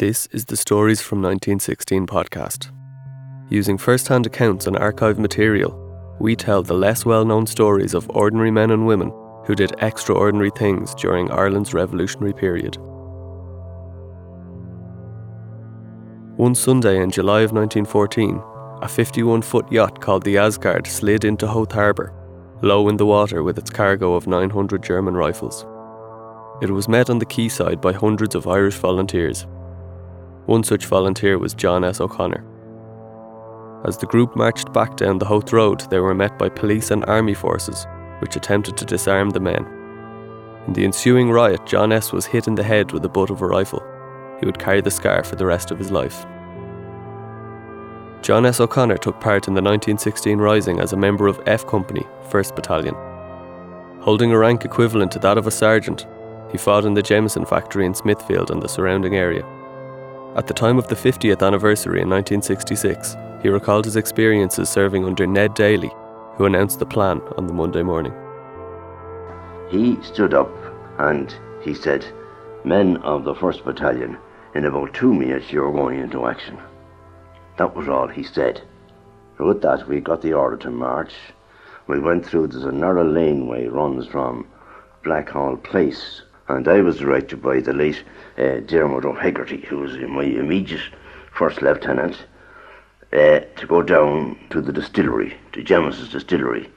This is the Stories from 1916 podcast. Using first hand accounts and archive material, we tell the less well known stories of ordinary men and women who did extraordinary things during Ireland's revolutionary period. One Sunday in July of 1914, a 51 foot yacht called the Asgard slid into Howth Harbour, low in the water with its cargo of 900 German rifles. It was met on the quayside by hundreds of Irish volunteers. One such volunteer was John S. O'Connor. As the group marched back down the Howth Road, they were met by police and army forces, which attempted to disarm the men. In the ensuing riot, John S. was hit in the head with the butt of a rifle. He would carry the scar for the rest of his life. John S. O'Connor took part in the 1916 Rising as a member of F Company, 1st Battalion. Holding a rank equivalent to that of a sergeant, he fought in the Jameson factory in Smithfield and the surrounding area. At the time of the 50th anniversary in 1966, he recalled his experiences serving under Ned Daly, who announced the plan on the Monday morning. He stood up and he said, Men of the 1st Battalion, in about two minutes you're going into action. That was all he said. And with that, we got the order to march. We went through, there's a narrow laneway runs from Blackhall Place, and I was directed by the late uh, Dermot O'Hegarty, who was my immediate first lieutenant, uh, to go down to the distillery, to James's distillery,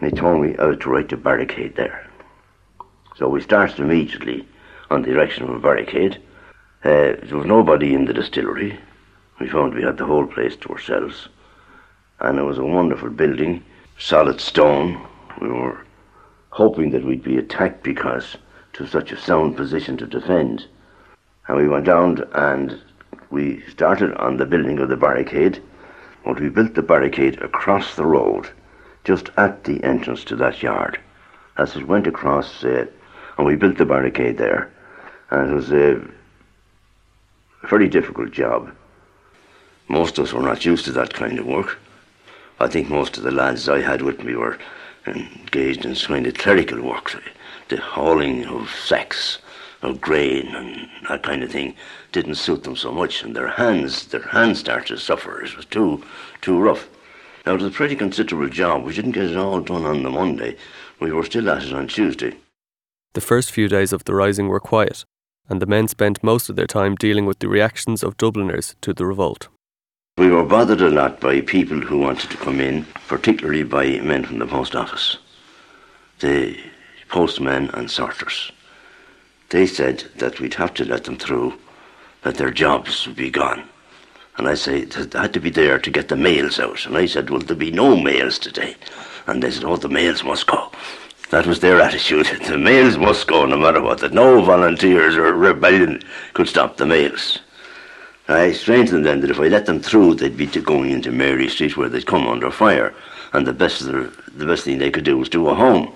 and he told me I was to write the barricade there. So we started immediately on the erection of a barricade. Uh, there was nobody in the distillery. We found we had the whole place to ourselves. And it was a wonderful building, solid stone. We were hoping that we'd be attacked because to such a sound position to defend. And we went down and we started on the building of the barricade. But we built the barricade across the road, just at the entrance to that yard. As it went across, uh, and we built the barricade there. And it was a very difficult job most of us were not used to that kind of work. I think most of the lads I had with me were engaged in kind of clerical work, the hauling of sacks of grain and that kind of thing didn't suit them so much, and their hands, their hands started to suffer. It was too, too rough. Now it was a pretty considerable job. We didn't get it all done on the Monday. We were still at it on Tuesday. The first few days of the Rising were quiet, and the men spent most of their time dealing with the reactions of Dubliners to the revolt. We were bothered a lot by people who wanted to come in, particularly by men from the post office, the postmen and sorters. They said that we'd have to let them through, that their jobs would be gone. And I said, it had to be there to get the mails out. And I said, Will there'll be no mails today. And they said, oh, the mails must go. That was their attitude. The mails must go no matter what, that no volunteers or rebellion could stop the mails. I explained to them then that if I let them through, they'd be going into Mary Street where they'd come under fire, and the best the, the best thing they could do was to go home.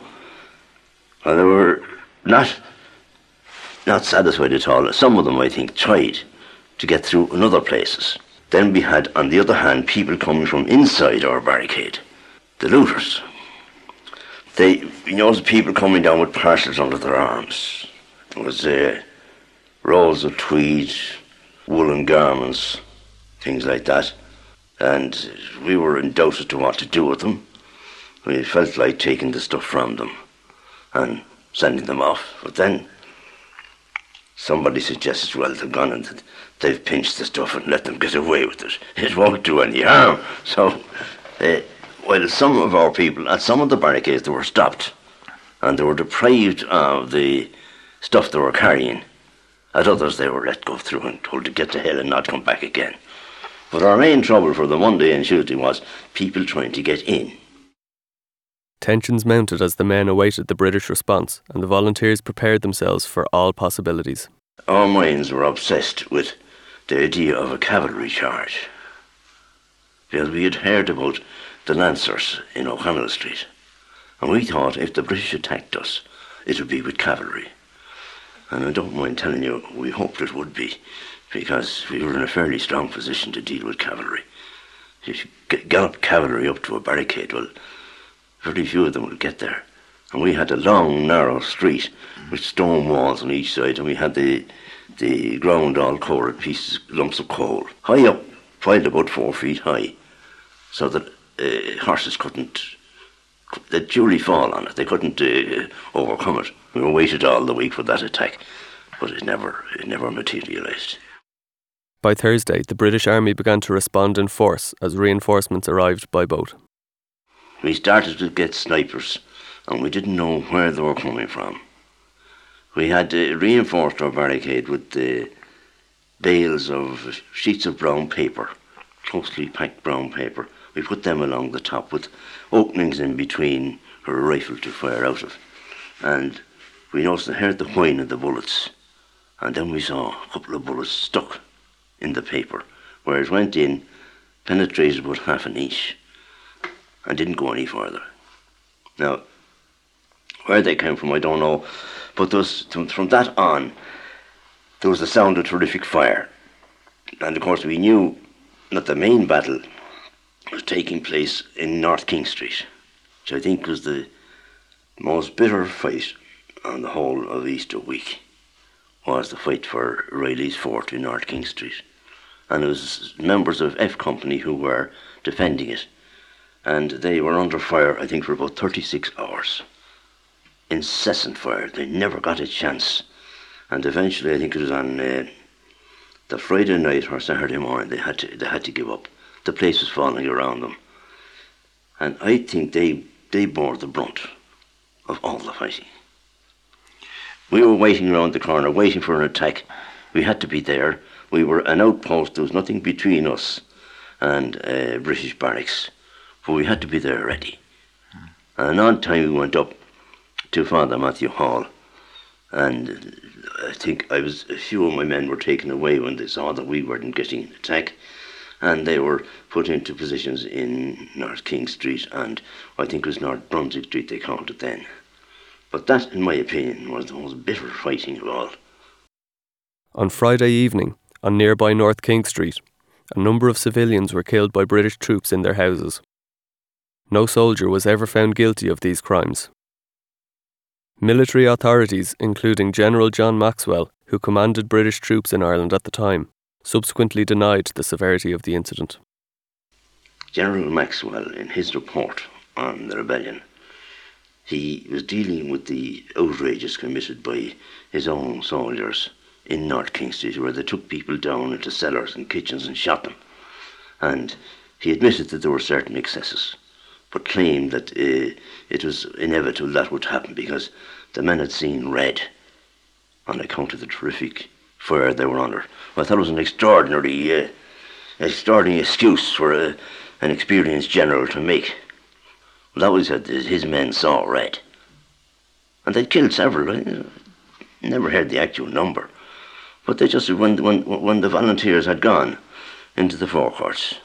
They were not not satisfied at all. Some of them, I think, tried to get through in other places. Then we had, on the other hand, people coming from inside our barricade, the looters. They, you know, the people coming down with parcels under their arms. It was uh, rolls of tweed, woolen garments, things like that. And we were in doubt as to what to do with them. We felt like taking the stuff from them and sending them off. But then somebody suggested, well, they've gone and they've pinched the stuff and let them get away with it. It won't do any harm. So, uh, well, some of our people, at some of the barricades, they were stopped and they were deprived of the stuff they were carrying. At others, they were let go through and told to get to hell and not come back again. But our main trouble for the Monday and Tuesday was people trying to get in. Tensions mounted as the men awaited the British response, and the volunteers prepared themselves for all possibilities. Our minds were obsessed with the idea of a cavalry charge. Because we had heard about the Lancers in O'Connell Street, and we thought if the British attacked us, it would be with cavalry. And I don't mind telling you, we hoped it would be, because we were in a fairly strong position to deal with cavalry. If you gallop cavalry up to a barricade, well, very few of them would get there. And we had a long, narrow street with stone walls on each side, and we had the the ground all covered pieces, lumps of coal, high up, piled about four feet high, so that uh, horses couldn't, they'd duly fall on it. They couldn't uh, overcome it. We were waited all the week for that attack, but it never, it never materialised. By Thursday, the British Army began to respond in force as reinforcements arrived by boat. We started to get snipers, and we didn't know where they were coming from. We had uh, reinforced our barricade with the bales of sheets of brown paper, closely packed brown paper. We put them along the top with openings in between for a rifle to fire out of. And we also heard the whine of the bullets. And then we saw a couple of bullets stuck in the paper, where it went in, penetrated about half an inch, and didn't go any further. Now, where they came from, I don't know, but those, from that on, there was the sound of terrific fire. And of course, we knew that the main battle was taking place in North King Street, which I think was the most bitter fight on the whole of Easter week, was the fight for Reilly's Fort in North King Street and it was members of F Company who were defending it. And they were under fire, I think, for about 36 hours. Incessant fire. They never got a chance. And eventually, I think it was on uh, the Friday night or Saturday morning, they had to they had to give up. The place was falling around them, and I think they they bore the brunt of all the fighting. We were waiting around the corner, waiting for an attack. We had to be there we were an outpost. There was nothing between us and uh, British barracks, we had to be there ready. And on time we went up to Father Mathew Hall, and uh, I think I was a few of my men were taken away when they saw that we weren't getting an attack, and they were put into positions in North King Street and I think it was North Brunswick Street they called it then. But that, in my opinion, was the most bitter fighting of all. On Friday evening, on nearby North King Street, a number of civilians were killed by British troops in their houses. No soldier was ever found guilty of these crimes. Military authorities, including General John Maxwell, who commanded British troops in Ireland at the time, subsequently denied the severity of the incident. General Maxwell, in his report on the rebellion, he was dealing with the outrages committed by his own soldiers in North King Street where they took people down into cellars and kitchens and shot them. And he admitted that there were certain excesses, but claimed that uh, it was inevitable that would happen because the men had seen red on account of the terrific fire they were under. Well, I thought it was an extraordinary, uh, extraordinary excuse for uh, an experienced general to make. Well, that was that his men saw red. And they killed several. I never heard the actual number. But they just, when, when, when the volunteers had gone into the Four Courts,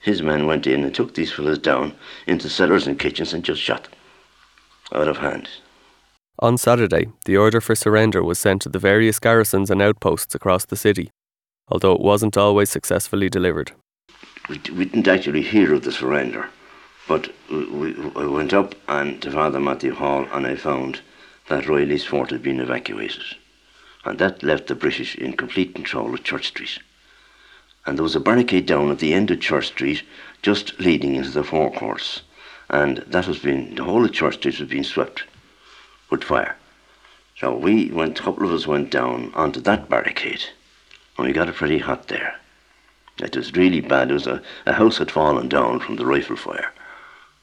his men went in and took these fellows down into cellars and kitchens and just shot them out of hand. On Saturday, the order for surrender was sent to the various garrisons and outposts across the city, although it wasn't always successfully delivered. We, we didn't actually hear of the surrender, but we, I went up and to Father Mathew Hall and I found that Reilly's fort had been evacuated and that left the British in complete control of Church Street. And there was a barricade down at the end of Church Street, just leading into the Four Courts, and that was being the whole of Church Street was being swept with fire. So we went, a couple of us went down onto that barricade, and we got it pretty hot there. It was really bad. It was a, a house had fallen down from the rifle fire,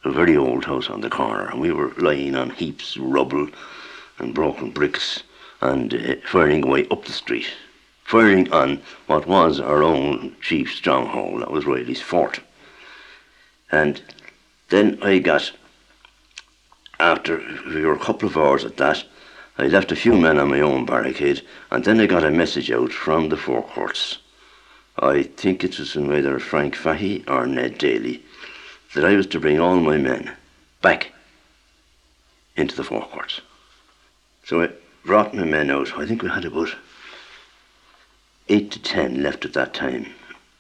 a very old house on the corner, and we were lying on heaps of rubble and broken bricks and uh, firing away up the street, firing on what was our own chief stronghold, that was Reilly's fort. And then I got, after we were a couple of hours at that, I left a few men on my own barricade, and then I got a message out from the Four Courts. I think it was from either Frank Fahy or Ned Daly that I was to bring all my men back into the Four Courts. So I, brought my men out. I think we had about eight to ten left at that time.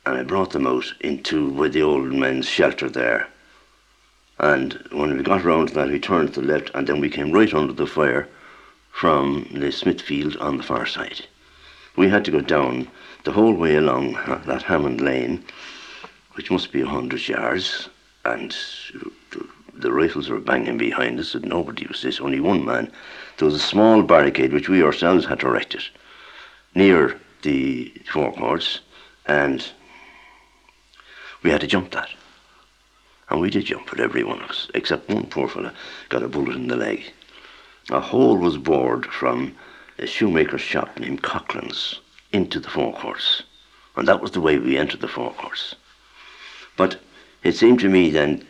And I brought them out into where the old men's shelter there. And when we got round to that, we turned to the left, and then we came right under the fire from the Smithfield on the far side. we had to go down the whole way along that Hammond Lane, which must be a hundred yards, and the rifles were banging behind us, and nobody was this, only one man. There was a small barricade which we ourselves had erected near the Four Courts, and we had to jump that. And we did jump it, every one of us, except one poor fellow got a bullet in the leg. A hole was bored from a shoemaker's shop named Coughlin's into the Four Courts. And that was the way we entered the Four Courts. But it seemed to me then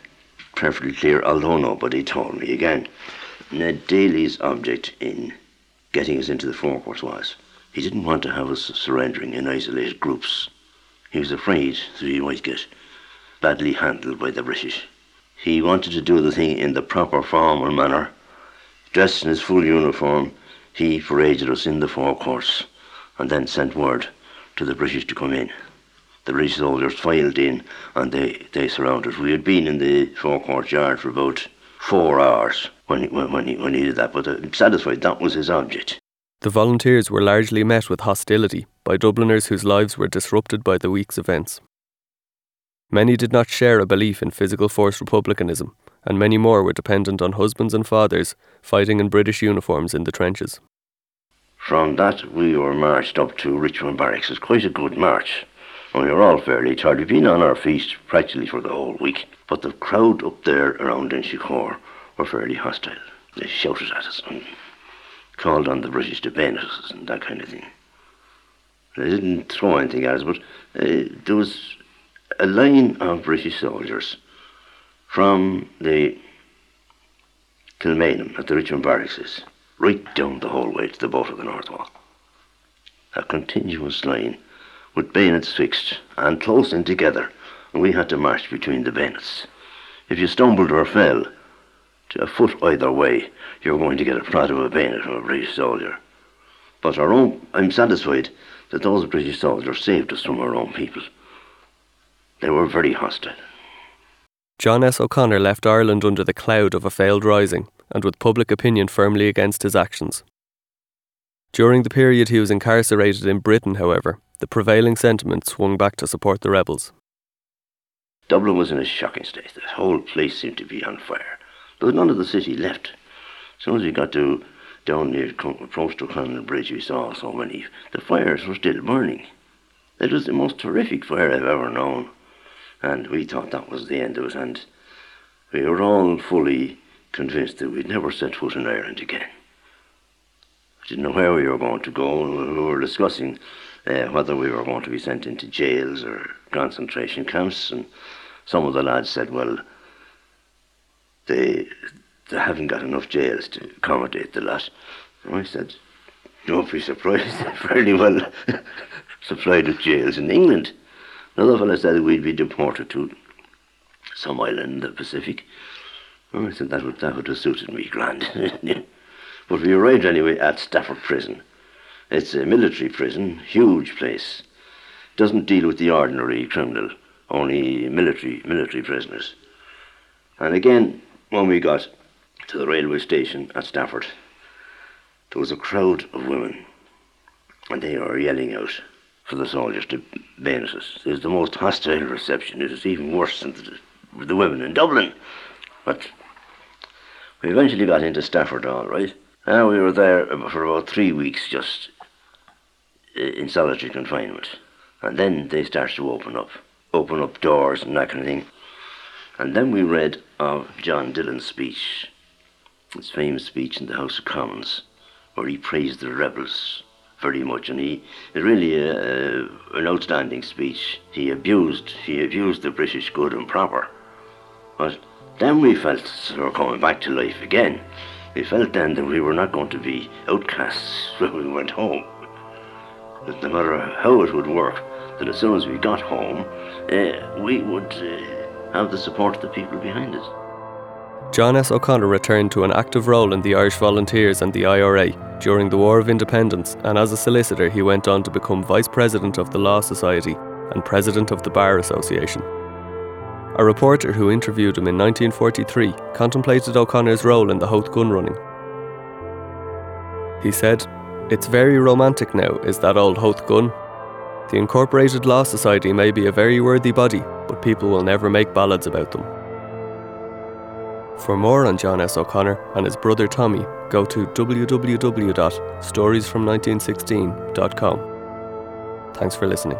perfectly clear, although nobody told me again, Ned Daly's object in getting us into the Four Courts was he didn't want to have us surrendering in isolated groups. He was afraid that we might get badly handled by the British. He wanted to do the thing in the proper form and manner. Dressed in his full uniform, he paraded us in the Four Courts and then sent word to the British to come in. The British soldiers filed in and they, they surrounded. We had been in the forecourt yard for about four hours when he, when, he, when he did that, but I'm satisfied that was his object. The volunteers were largely met with hostility by Dubliners whose lives were disrupted by the week's events. Many did not share a belief in physical force republicanism, and many more were dependent on husbands and fathers fighting in British uniforms in the trenches. From that, we were marched up to Richmond Barracks. It was quite a good march. We were all fairly tired. We'd been on our feet practically for the whole week. But the crowd up there around Inchicore were fairly hostile. They shouted at us and called on the British to bayonet us and that kind of thing. They didn't throw anything at us, but uh, there was a line of British soldiers from the Kilmainham at the Richmond Barracks right down the whole way to the boat of the North Wall. A continuous line with bayonets fixed and close in together, and we had to march between the bayonets. If you stumbled or fell, a foot either way, you're going to get a prod of a bayonet from a British soldier. But our own, I'm satisfied that those British soldiers saved us from our own people. They were very hostile. John S. O'Connor left Ireland under the cloud of a failed rising and with public opinion firmly against his actions. During the period he was incarcerated in Britain, however, the prevailing sentiment swung back to support the rebels. Dublin was in a shocking state. The whole place seemed to be on fire. There was none of the city left. As soon as we got to down near approach to Clonmel Bridge, we saw so many. The fires were still burning. It was the most terrific fire I've ever known. And we thought that was the end of it. And we were all fully convinced that we'd never set foot in Ireland again. We didn't know where we were going to go. We were discussing uh, whether we were going to be sent into jails or concentration camps. And some of the lads said, well, they, they haven't got enough jails to accommodate the lot. And I said, don't be surprised, they're fairly well supplied with jails in England. Another fellow said we'd be deported to some island in the Pacific. Oh, I said that would, that would have suited me grand. but we arrived anyway at Stafford Prison. It's a military prison, huge place. Doesn't deal with the ordinary criminal, only military military prisoners. And again, when we got to the railway station at Stafford, there was a crowd of women, and they were yelling out for the soldiers to bayonet us. It was the most hostile reception. It was even worse than the, the women in Dublin. But we eventually got into Stafford, all right. And we were there for about three weeks, just uh, in solitary confinement. And then they started to open up, open up doors and that kind of thing. And then we read of John Dillon's speech, his famous speech in the House of Commons, where he praised the rebels very much, and he really a, a, an outstanding speech. He abused he abused the British good and proper, but then we felt we were coming back to life again. We felt then that we were not going to be outcasts when we went home. That no matter how it would work, that as soon as we got home, uh, we would uh, have the support of the people behind us. John S. O'Connor returned to an active role in the Irish Volunteers and the IRA during the War of Independence, and as a solicitor, he went on to become Vice President of the Law Society and President of the Bar Association. A reporter who interviewed him in 1943 contemplated O'Connor's role in the Howth gun running. He said, It's very romantic now, is that old Howth gun? The Incorporated Law Society may be a very worthy body, but people will never make ballads about them. For more on John S. O'Connor and his brother Tommy, go to www.storiesfrom1916.com. Thanks for listening.